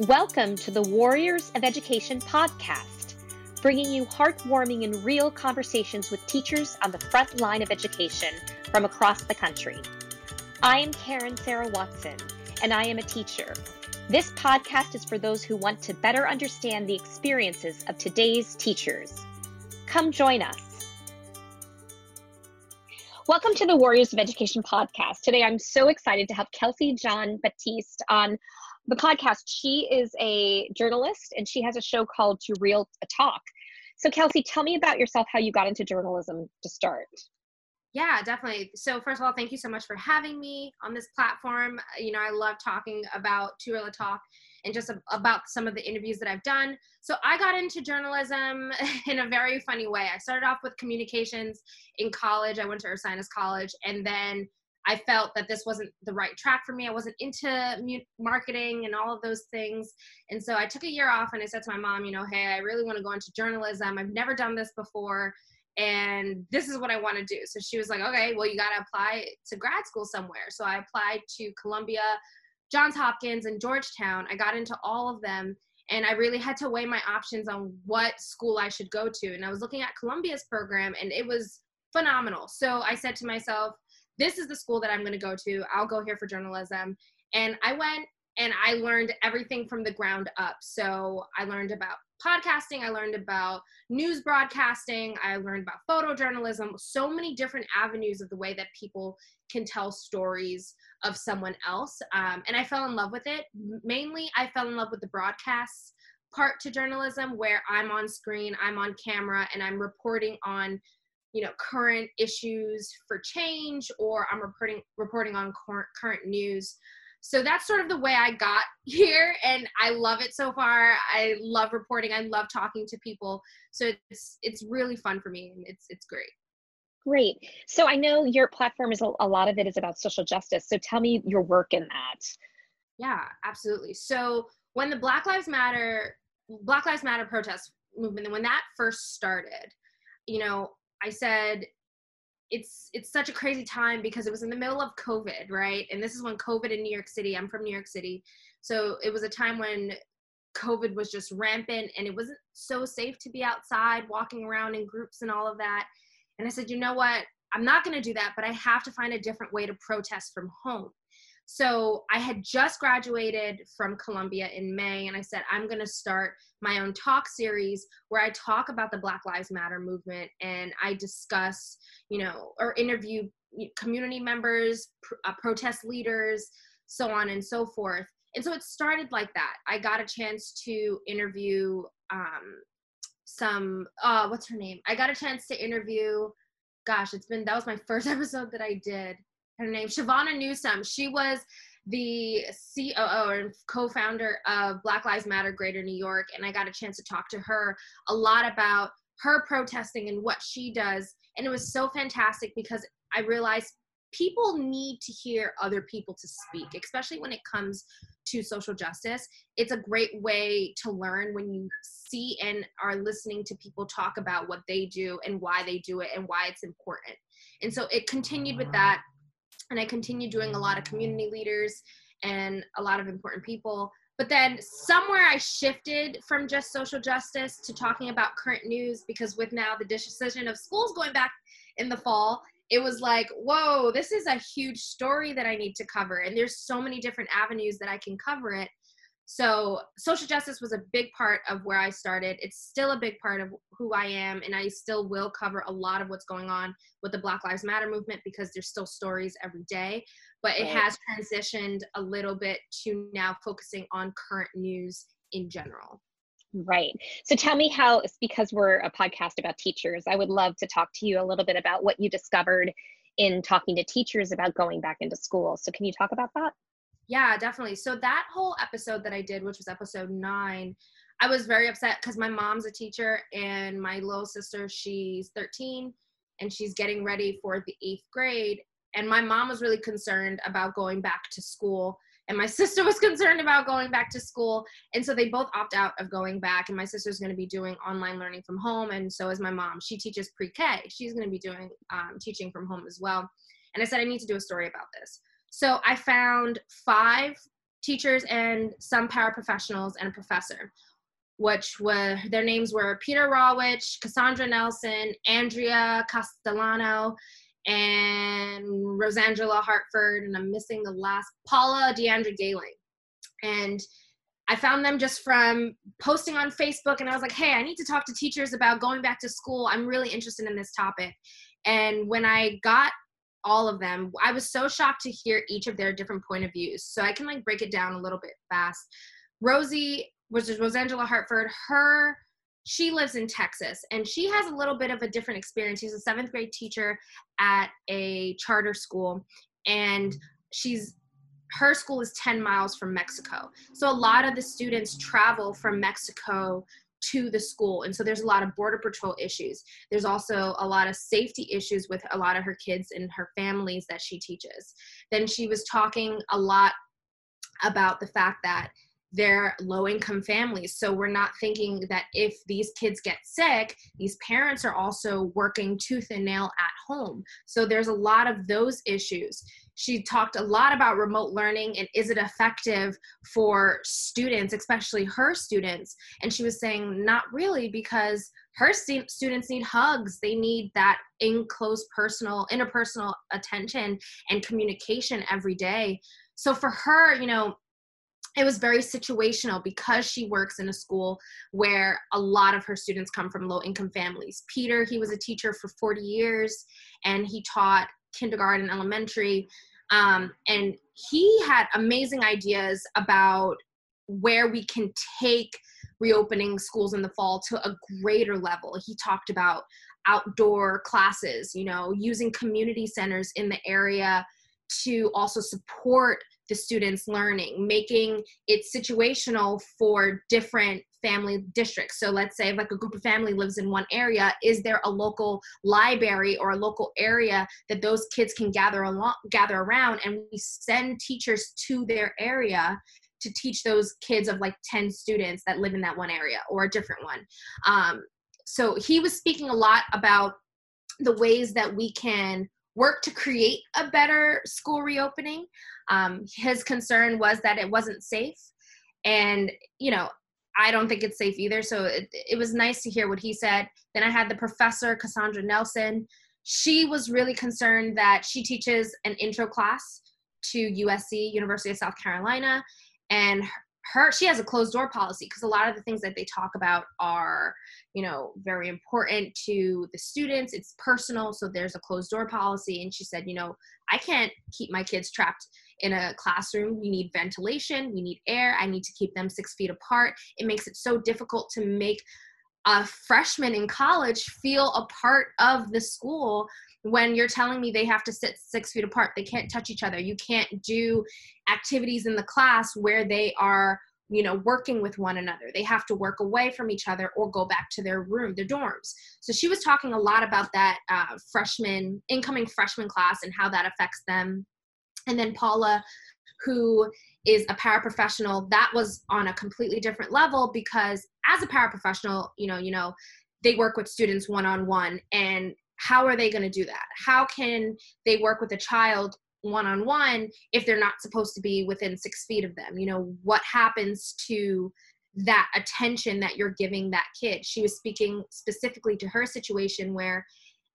Welcome to the Warriors of Education podcast, bringing you heartwarming and real conversations with teachers on the front line of education from across the country. I am Karen Sarah Watson, and I am a teacher. This podcast is for those who want to better understand the experiences of today's teachers. Come join us. Welcome to the Warriors of Education podcast. Today I'm so excited to have Kelsey John Batiste on the podcast. She is a journalist and she has a show called To Real a Talk. So, Kelsey, tell me about yourself, how you got into journalism to start. Yeah, definitely. So, first of all, thank you so much for having me on this platform. You know, I love talking about To Real a Talk and just about some of the interviews that I've done. So, I got into journalism in a very funny way. I started off with communications in college. I went to Ursinus College, and then I felt that this wasn't the right track for me. I wasn't into marketing and all of those things. And so I took a year off and I said to my mom, you know, hey, I really want to go into journalism. I've never done this before and this is what I want to do. So she was like, okay, well, you got to apply to grad school somewhere. So I applied to Columbia, Johns Hopkins, and Georgetown. I got into all of them and I really had to weigh my options on what school I should go to. And I was looking at Columbia's program and it was phenomenal. So I said to myself, this is the school that I'm going to go to. I'll go here for journalism. And I went and I learned everything from the ground up. So I learned about podcasting, I learned about news broadcasting, I learned about photojournalism, so many different avenues of the way that people can tell stories of someone else. Um, and I fell in love with it. Mainly, I fell in love with the broadcasts part to journalism where I'm on screen, I'm on camera, and I'm reporting on you know current issues for change or i'm reporting reporting on current, current news. So that's sort of the way i got here and i love it so far. I love reporting. I love talking to people. So it's it's really fun for me and it's it's great. Great. So i know your platform is a, a lot of it is about social justice. So tell me your work in that. Yeah absolutely. So when the black lives matter black lives matter protest movement when that first started you know I said it's it's such a crazy time because it was in the middle of COVID, right? And this is when COVID in New York City. I'm from New York City, so it was a time when COVID was just rampant, and it wasn't so safe to be outside, walking around in groups and all of that. And I said, you know what? I'm not going to do that, but I have to find a different way to protest from home. So I had just graduated from Columbia in May, and I said, I'm going to start my own talk series where I talk about the Black Lives Matter movement and I discuss, you know, or interview community members, pr- uh, protest leaders, so on and so forth. And so it started like that. I got a chance to interview um, some, uh, what's her name? I got a chance to interview, gosh, it's been, that was my first episode that I did her name Chivona Newsome. She was the COO and co-founder of Black Lives Matter Greater New York, and I got a chance to talk to her a lot about her protesting and what she does. And it was so fantastic because I realized people need to hear other people to speak, especially when it comes to social justice. It's a great way to learn when you see and are listening to people talk about what they do and why they do it and why it's important. And so it continued with that and I continued doing a lot of community leaders and a lot of important people. But then somewhere I shifted from just social justice to talking about current news because with now the decision of schools going back in the fall, it was like, whoa, this is a huge story that I need to cover. And there's so many different avenues that I can cover it. So, social justice was a big part of where I started. It's still a big part of who I am, and I still will cover a lot of what's going on with the Black Lives Matter movement because there's still stories every day. But it has transitioned a little bit to now focusing on current news in general. Right. So tell me how, because we're a podcast about teachers, I would love to talk to you a little bit about what you discovered in talking to teachers about going back into school. So can you talk about that? Yeah, definitely. So that whole episode that I did, which was episode nine, I was very upset because my mom's a teacher and my little sister, she's 13 and she's getting ready for the eighth grade. And my mom was really concerned about going back to school. And my sister was concerned about going back to school. And so they both opt out of going back. And my sister's going to be doing online learning from home. And so is my mom. She teaches pre K. She's going to be doing um, teaching from home as well. And I said, I need to do a story about this. So I found five teachers and some paraprofessionals and a professor which were their names were Peter Rawich, Cassandra Nelson, Andrea Castellano, and Rosangela Hartford, and I'm missing the last Paula Deandra Galing. And I found them just from posting on Facebook, and I was like, hey, I need to talk to teachers about going back to school. I'm really interested in this topic. And when I got all of them, I was so shocked to hear each of their different point of views. So I can like break it down a little bit fast. Rosie which is Rosangela Hartford, her she lives in Texas and she has a little bit of a different experience. She's a seventh grade teacher at a charter school and she's her school is 10 miles from Mexico. So a lot of the students travel from Mexico to the school. And so there's a lot of border patrol issues. There's also a lot of safety issues with a lot of her kids and her families that she teaches. Then she was talking a lot about the fact that they're low income families. So we're not thinking that if these kids get sick, these parents are also working tooth and nail at home. So there's a lot of those issues. She talked a lot about remote learning and is it effective for students, especially her students. And she was saying, not really, because her st- students need hugs. They need that in close personal, interpersonal attention and communication every day. So for her, you know, it was very situational because she works in a school where a lot of her students come from low income families. Peter, he was a teacher for 40 years and he taught kindergarten, elementary. Um, and he had amazing ideas about where we can take reopening schools in the fall to a greater level. He talked about outdoor classes, you know, using community centers in the area to also support the students learning making it situational for different family districts. So let's say like a group of family lives in one area is there a local library or a local area that those kids can gather along gather around and we send teachers to their area to teach those kids of like 10 students that live in that one area or a different one? Um, so he was speaking a lot about the ways that we can work to create a better school reopening. Um, his concern was that it wasn't safe. And, you know, I don't think it's safe either. So it, it was nice to hear what he said. Then I had the professor, Cassandra Nelson. She was really concerned that she teaches an intro class to USC, University of South Carolina, and her she has a closed door policy because a lot of the things that they talk about are you know very important to the students it's personal so there's a closed door policy and she said you know i can't keep my kids trapped in a classroom. We need ventilation we need air i need to keep them six feet apart. It makes it so difficult to make a freshman in college feel a part of the school when you're telling me they have to sit six feet apart they can't touch each other. You can't do activities in the class where they are you know working with one another. They have to work away from each other or go back to their room their dorms. So she was talking a lot about that uh, freshman incoming freshman class and how that affects them. And then paula who is a paraprofessional that was on a completely different level because as a paraprofessional you know you know they work with students one on one and how are they going to do that? How can they work with a child one on one if they're not supposed to be within six feet of them? You know what happens to that attention that you're giving that kid? She was speaking specifically to her situation where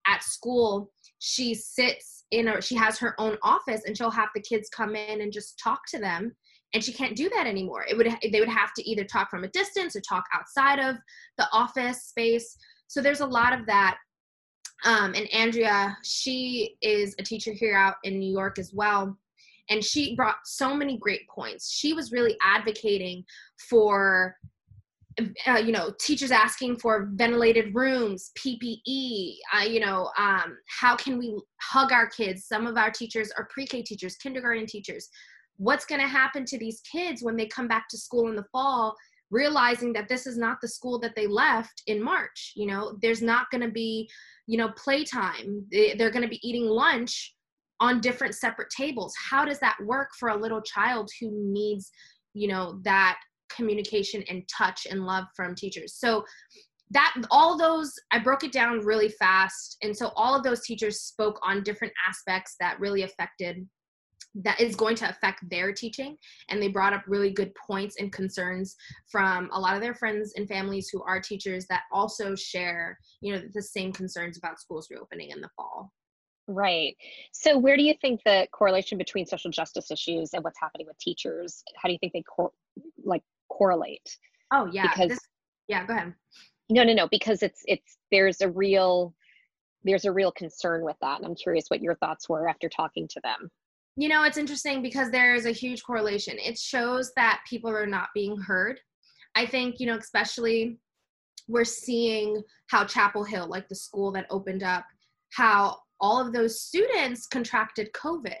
at school she sits in or she has her own office and she'll have the kids come in and just talk to them and she can't do that anymore. It would they would have to either talk from a distance or talk outside of the office space. So there's a lot of that um, and andrea she is a teacher here out in new york as well. And she brought so many great points. She was really advocating for uh, you know teachers asking for ventilated rooms ppe uh, you know um, how can we hug our kids? Some of our teachers are pre-k teachers kindergarten teachers. What's going to happen to these kids when they come back to school in the fall realizing that this is not the school that they left in march you know there's not going to be you know playtime. They're going to be eating lunch on different separate tables. How does that work for a little child who needs you know that communication and touch and love from teachers? So that all those i broke it down really fast and so all of those teachers spoke on different aspects that really affected that is going to affect their teaching. And they brought up really good points and concerns from a lot of their friends and families who are teachers that also share you know the same concerns about schools reopening in the fall. Right. So where do you think the correlation between social justice issues and what's happening with teachers how do you think they cor- like correlate? Oh yeah because this, yeah go ahead. No no no because it's it's there's a real there's a real concern with that and i'm curious what your thoughts were after talking to them you know, it's interesting because there is a huge correlation. It shows that people are not being heard. I think, you know, especially we're seeing how Chapel Hill, like the school that opened up, how all of those students contracted COVID.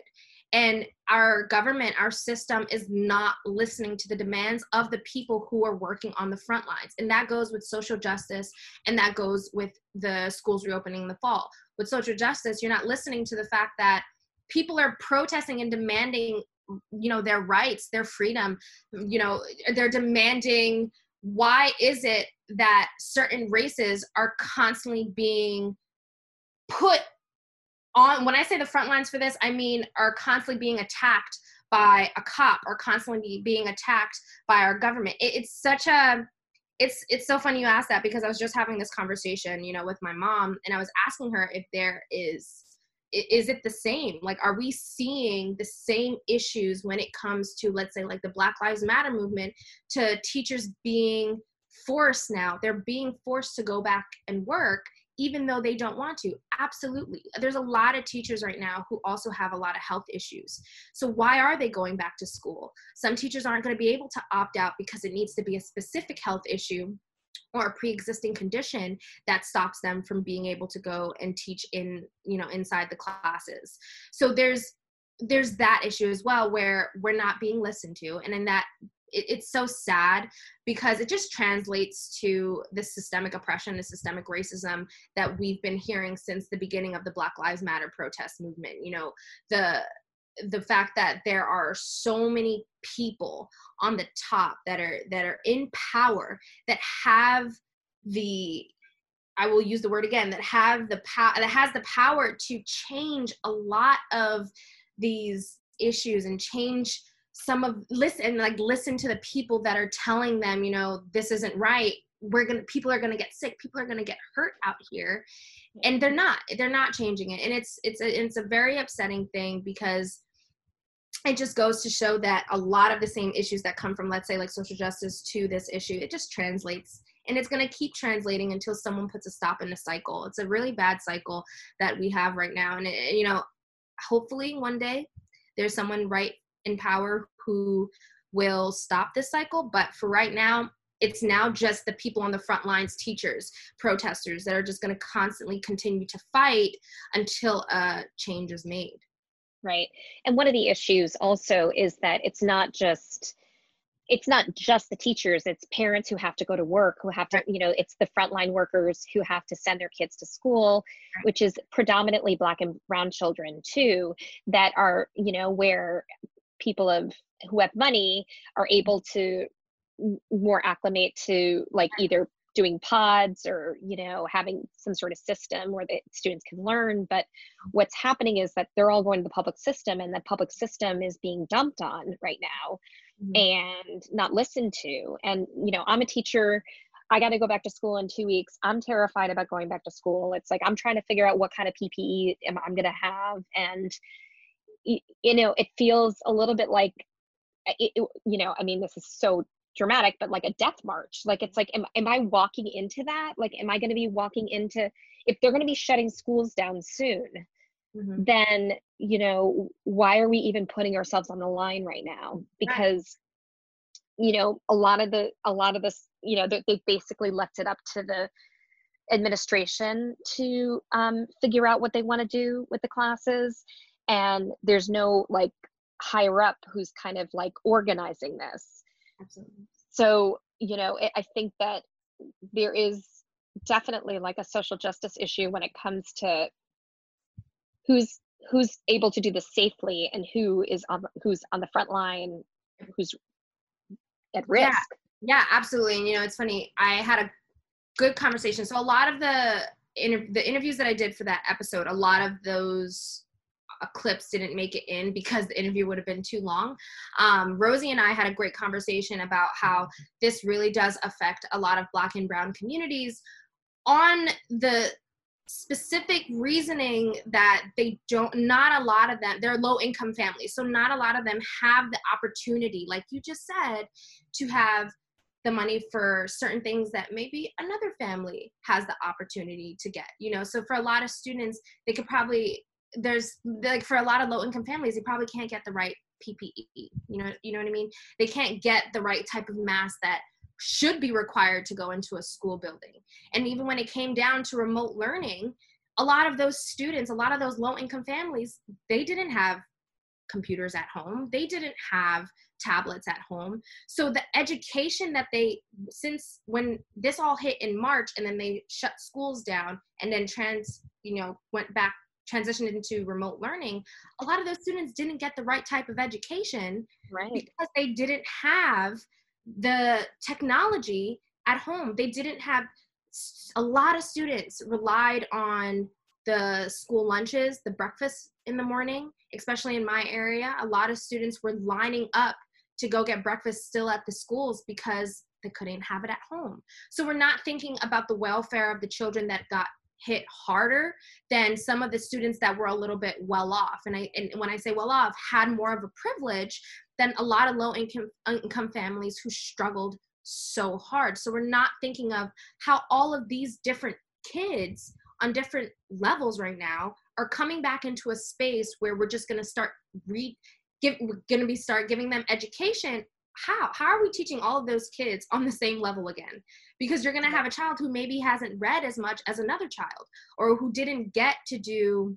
And our government, our system is not listening to the demands of the people who are working on the front lines. And that goes with social justice and that goes with the schools reopening in the fall. With social justice, you're not listening to the fact that people are protesting and demanding you know their rights their freedom you know they're demanding why is it that certain races are constantly being put on when i say the front lines for this i mean are constantly being attacked by a cop or constantly being attacked by our government. It, it's such a it's it's so funny you asked that because i was just having this conversation you know with my mom and i was asking her if there is is it the same? Like are we seeing the same issues when it comes to let's say like the black lives matter movement to teachers being forced now? They're being forced to go back and work even though they don't want to. Absolutely. There's a lot of teachers right now who also have a lot of health issues. So why are they going back to school? Some teachers aren't going to be able to opt out because it needs to be a specific health issue or a pre-existing condition that stops them from being able to go and teach in you know inside the classes. So there's there's that issue as well where we're not being listened to. And in that it, it's so sad because it just translates to the systemic oppression the systemic racism that we've been hearing since the beginning of the black lives matter protest movement. You know the the fact that there are so many people on the top that are that are in power that have the I will use the word again that have the power that has the power to change a lot of these issues and change some of listen like listen to the people that are telling them you know this isn't right we're gonna people are gonna get sick people are gonna get hurt out here and they're not they're not changing it and it's it's a it's a very upsetting thing because it just goes to show that a lot of the same issues that come from let's say like social justice to this issue it just translates and it's going to keep translating until someone puts a stop in the cycle. It's a really bad cycle that we have right now and it, you know hopefully one day there's someone right in power who will stop this cycle but for right now it's now just the people on the front lines teachers protesters that are just going to constantly continue to fight until a change is made. Right. And one of the issues also is that it's not just it's not just the teachers it's parents who have to go to work who have to you know it's the frontline workers who have to send their kids to school which is predominantly black and brown children too that are you know where people of who have money are able to more acclimate to like either doing pods or you know having some sort of system where the students can learn but what's happening is that they're all going to the public system and the public system is being dumped on right now mm-hmm. and not listened to. And you know i'm a teacher. I got to go back to school in two weeks. I'm terrified about going back to school. It's like i'm trying to figure out what kind of ppe am i'm going to have. And you know it feels a little bit like it, you know i mean this is so dramatic but like a death march like it's like am, am i walking into that like am i going to be walking into if they're going to be shutting schools down soon mm-hmm. then you know why are we even putting ourselves on the line right now because right. you know a lot of the a lot of this you know they, they basically left it up to the administration to um, figure out what they want to do with the classes and there's no like higher up who's kind of like organizing this Absolutely. So, you know, I think that there is definitely like a social justice issue when it comes to who's who's able to do this safely and who is on who's on the front line who's at risk. Yeah, yeah absolutely. And you know it's funny i had a good conversation. So a lot of the inter- the interviews that i did for that episode a lot of those clips didn't make it in because the interview would have been too long. Um, Rosie and I had a great conversation about how this really does affect a lot of Black and Brown communities on the specific reasoning that they don't not a lot of them they're low income families so not a lot of them have the opportunity like you just said to have the money for certain things that maybe another family has the opportunity to get you know so for a lot of students they could probably there's like for a lot of low income families they probably can't get the right ppe you know you know what i mean? They can't get the right type of mask that should be required to go into a school building. And even when it came down to remote learning a lot of those students a lot of those low income families they didn't have computers at home. They didn't have tablets at home. So the education that they since when this all hit in March and then they shut schools down and then trans, you know, went back transitioned into remote learning, a lot of those students didn't get the right type of education right. because they didn't have the technology at home. They didn't have a lot of students relied on the school lunches, the breakfast in the morning, especially in my area. A lot of students were lining up to go get breakfast still at the schools because they couldn't have it at home. So we're not thinking about the welfare of the children that got hit harder than some of the students that were a little bit well off. And I and when I say well off, had more of a privilege than a lot of low income income families who struggled so hard. So we're not thinking of how all of these different kids on different levels right now are coming back into a space where we're just going to start re give we're going to be start giving them education how how are we teaching all of those kids on the same level again? Because you're going to have a child who maybe hasn't read as much as another child or who didn't get to do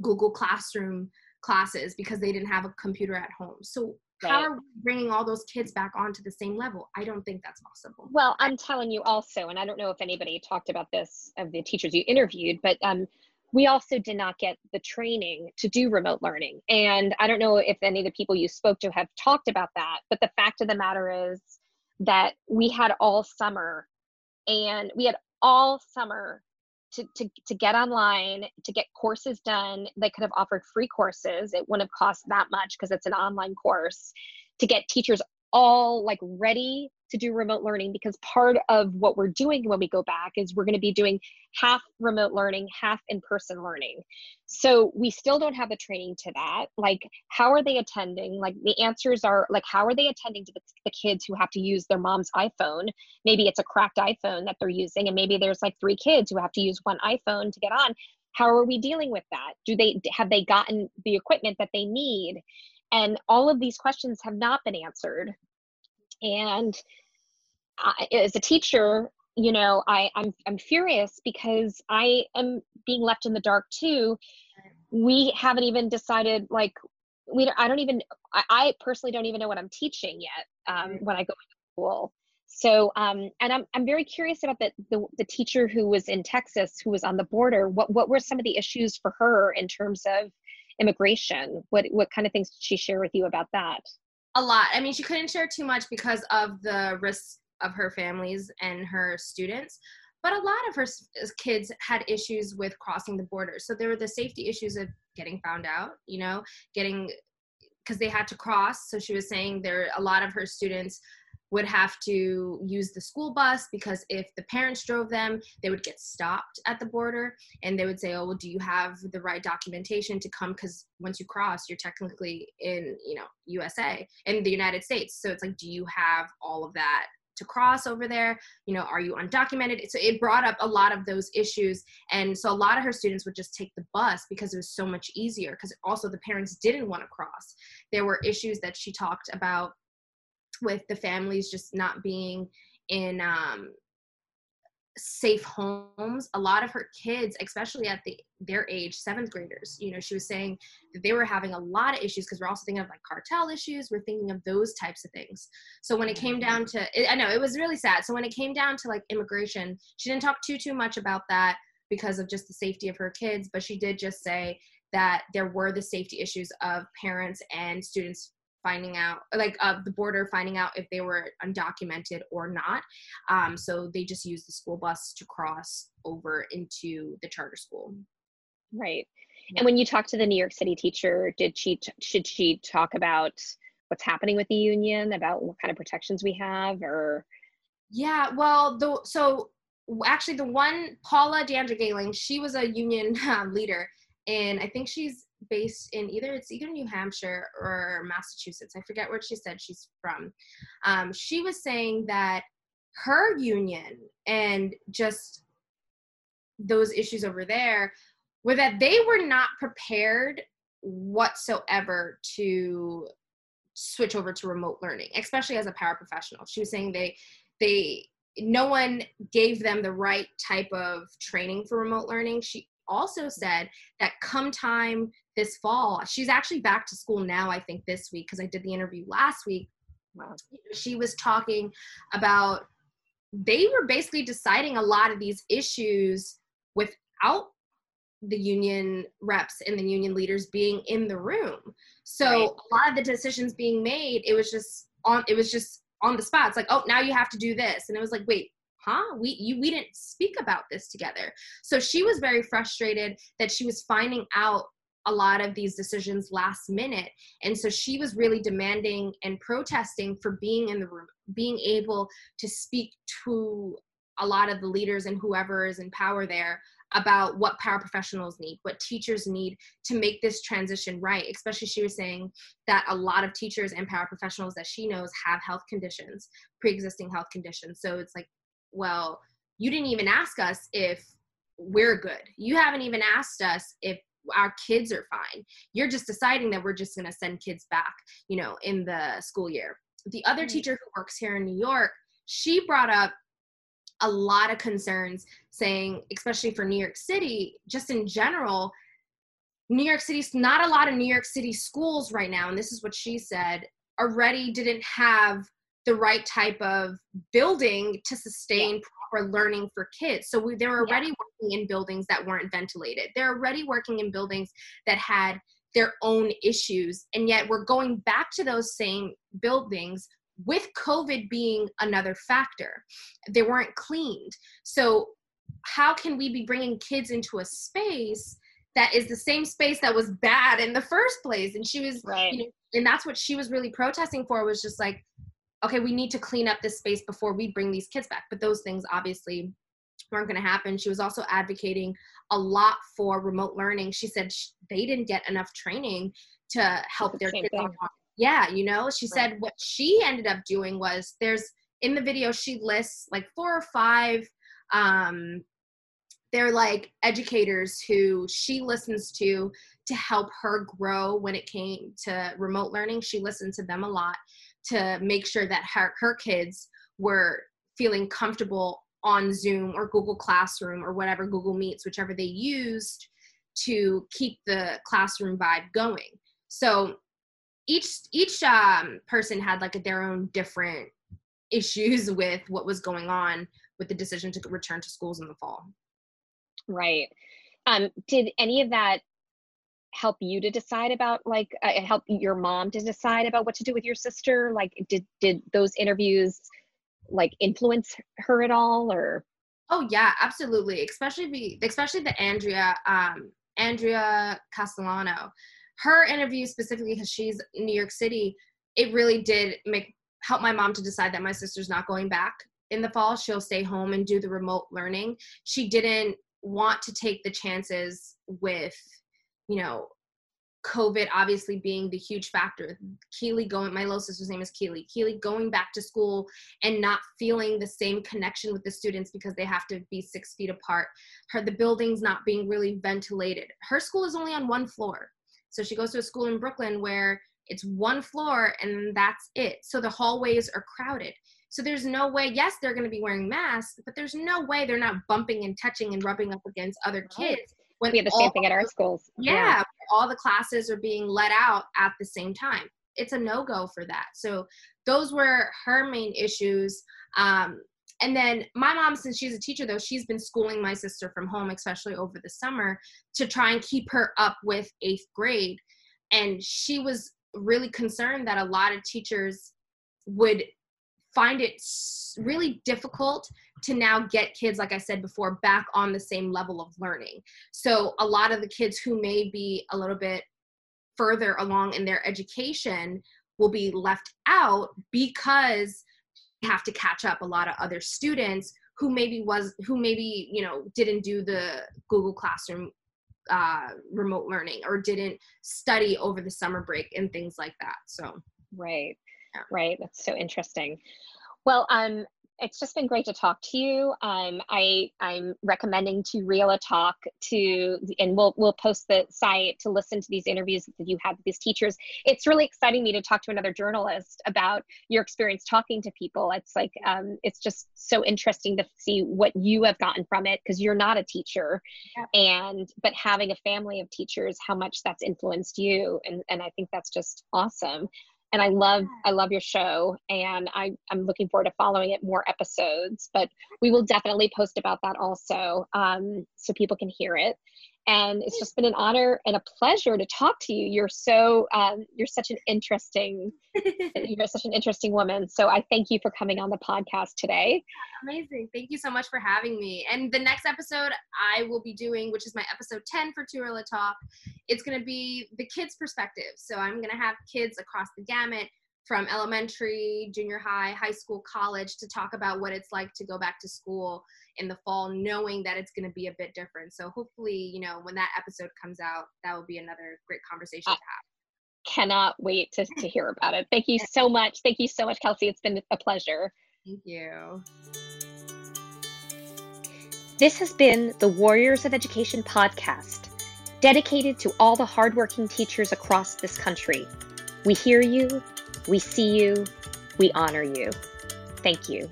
google classroom classes because they didn't have a computer at home. So right. how are we bringing all those kids back onto the same level? I don't think that's possible. Well i'm telling you also and i don't know if anybody talked about this of the teachers you interviewed but um, we also did not get the training to do remote learning. And I don't know if any of the people you spoke to have talked about that, but the fact of the matter is that we had all summer and we had all summer to, to, to get online, to get courses done. They could have offered free courses. It wouldn't have cost that much because it's an online course to get teachers all like ready to do remote learning because part of what we're doing when we go back is we're going to be doing half remote learning, half in person learning. So we still don't have the training to that. Like, how are they attending? Like, the answers are like, how are they attending to the, the kids who have to use their mom's iPhone? Maybe it's a cracked iPhone that they're using, and maybe there's like three kids who have to use one iPhone to get on. How are we dealing with that? Do they have they gotten the equipment that they need? And all of these questions have not been answered. And I, as a teacher, you know, I, I'm I'm furious because I am being left in the dark too. We haven't even decided like we don't, I don't even I, I personally don't even know what I'm teaching yet um, when I go to school. So um, and I'm I'm very curious about the, the the teacher who was in Texas who was on the border. What what were some of the issues for her in terms of immigration? What what kind of things did she share with you about that? A lot. I mean, she couldn't share too much because of the risks of her families and her students. But a lot of her kids had issues with crossing the border. So there were the safety issues of getting found out, you know, getting because they had to cross. So she was saying there a lot of her students would have to use the school bus because if the parents drove them, they would get stopped at the border. And they would say, "Oh, well, do you have the right documentation to come?" Because once you cross, you're technically in, you know, USA in the United States. So it's like, do you have all of that to cross over there? You know are you undocumented? So it brought up a lot of those issues. And so a lot of her students would just take the bus because it was so much easier because also the parents didn't want to cross. There were issues that she talked about with the families just not being in um, safe homes. A lot of her kids especially at the their age seventh graders you know she was saying that they were having a lot of issues because we're also thinking of like cartel issues. We're thinking of those types of things. So when it came down to i know it was really sad. So when it came down to like immigration she didn't talk too too much about that because of just the safety of her kids but she did just say that there were the safety issues of parents and students finding out like uh, the border finding out if they were undocumented or not. Um, so they just used the school bus to cross over into the charter school. Right. And when you talk to the New York City teacher, did she t- should she talk about what's happening with the union, about what kind of protections we have, or? Yeah, well, the so actually the one Paula D'Andra Gehling, she was a union um, leader, and I think she's based in either it's either New Hampshire or Massachusetts. I forget where she said she's from. Um, she was saying that her union and just those issues over there were that they were not prepared whatsoever to switch over to remote learning especially as a paraprofessional she was saying they they no one gave them the right type of training for remote learning she also said that come time this fall she's actually back to school now i think this week because i did the interview last week wow. she was talking about they were basically deciding a lot of these issues without the union reps and the union leaders being in the room. So right. a lot of the decisions being made, it was just on it was just on the spot. It's like, oh, now you have to do this. And it was like, wait, huh? We you we didn't speak about this together. So she was very frustrated that she was finding out a lot of these decisions last minute. And so she was really demanding and protesting for being in the room, being able to speak to a lot of the leaders and whoever is in power there about what paraprofessionals need, what teachers need to make this transition right. Especially, she was saying that a lot of teachers and paraprofessionals that she knows have health conditions, pre existing health conditions. So it's like, well, you didn't even ask us if we're good. You haven't even asked us if our kids are fine. You're just deciding that we're just going to send kids back, you know, in the school year. The other mm-hmm. teacher who works here in New York, she brought up a lot of concerns saying, especially for New York City, just in general, New York City's not a lot of New York City schools right now, and this is what she said, already didn't have the right type of building to sustain yeah. proper learning for kids. So we, they're already yeah. working in buildings that weren't ventilated. They're already working in buildings that had their own issues. And yet we're going back to those same buildings with COVID being another factor. They weren't cleaned. So, how can we be bringing kids into a space that is the same space that was bad in the first place? And she was, right. you know, and that's what she was really protesting for was just like, okay, we need to clean up this space before we bring these kids back. But those things obviously weren't going to happen. She was also advocating a lot for remote learning. She said they didn't get enough training to help their kids yeah you know she said what she ended up doing was there's in the video she lists like four or five um they're like educators who she listens to to help her grow when it came to remote learning she listened to them a lot to make sure that her, her kids were feeling comfortable on zoom or google classroom or whatever google meets whichever they used to keep the classroom vibe going so each each um, person had like their own different issues with what was going on with the decision to return to schools in the fall. Right. Um, did any of that help you to decide about like uh, help your mom to decide about what to do with your sister? Like, did did those interviews like influence her at all, or? Oh yeah, absolutely. Especially the especially the Andrea um, Andrea Castellano her interview specifically because she's in New York City, it really did make help my mom to decide that my sister's not going back in the fall. She'll stay home and do the remote learning. She didn't want to take the chances with, you know, COVID obviously being the huge factor. Keely going, my little sister's name is Keely. Keely going back to school and not feeling the same connection with the students because they have to be six feet apart. Her the buildings not being really ventilated. Her school is only on one floor. So she goes to a school in Brooklyn where it's one floor and that's it. So the hallways are crowded. So there's no way, yes, they're going to be wearing masks, but there's no way they're not bumping and touching and rubbing up against other kids. When we have the same thing at our schools. Yeah, yeah, all the classes are being let out at the same time. It's a no go for that. So those were her main issues. Um, and then my mom, since she's a teacher, though, she's been schooling my sister from home, especially over the summer, to try and keep her up with eighth grade. And she was really concerned that a lot of teachers would find it really difficult to now get kids like i said before back on the same level of learning. So a lot of the kids who may be a little bit further along in their education will be left out because they have to catch up a lot of other students who maybe was who maybe you know didn't do the google classroom uh, remote learning or didn't study over the summer break and things like that so. Right yeah. right that's so interesting well um it's just been great to talk to you. Um, I I'm recommending to Reala Talk to, and we'll we'll post the site to listen to these interviews that you have with these teachers. It's really exciting me to talk to another journalist about your experience talking to people. It's like um, it's just so interesting to see what you have gotten from it because you're not a teacher, yeah. and but having a family of teachers, how much that's influenced you, and and I think that's just awesome and I love I love your show and I, I'm looking forward to following it more episodes. But we will definitely post about that also um, so people can hear it and it's just been an honor and a pleasure to talk to you. You're so um, you're such an interesting you're such an interesting woman. So i thank you for coming on the podcast today. Amazing. Thank you so much for having me. And the next episode i will be doing which is my episode 10 for Turilla talk it's going to be the kids perspective. So i'm going to have kids across the gamut from elementary, junior high, high school, college to talk about what it's like to go back to school in the fall, knowing that it's going to be a bit different. So hopefully, you know, when that episode comes out, that will be another great conversation to have. Cannot wait to, to hear about it. Thank you so much. Thank you so much, Kelsey. It's been a pleasure. Thank you. This has been the Warriors of Education podcast, dedicated to all the hardworking teachers across this country. We hear you, we see you, we honor you. Thank you.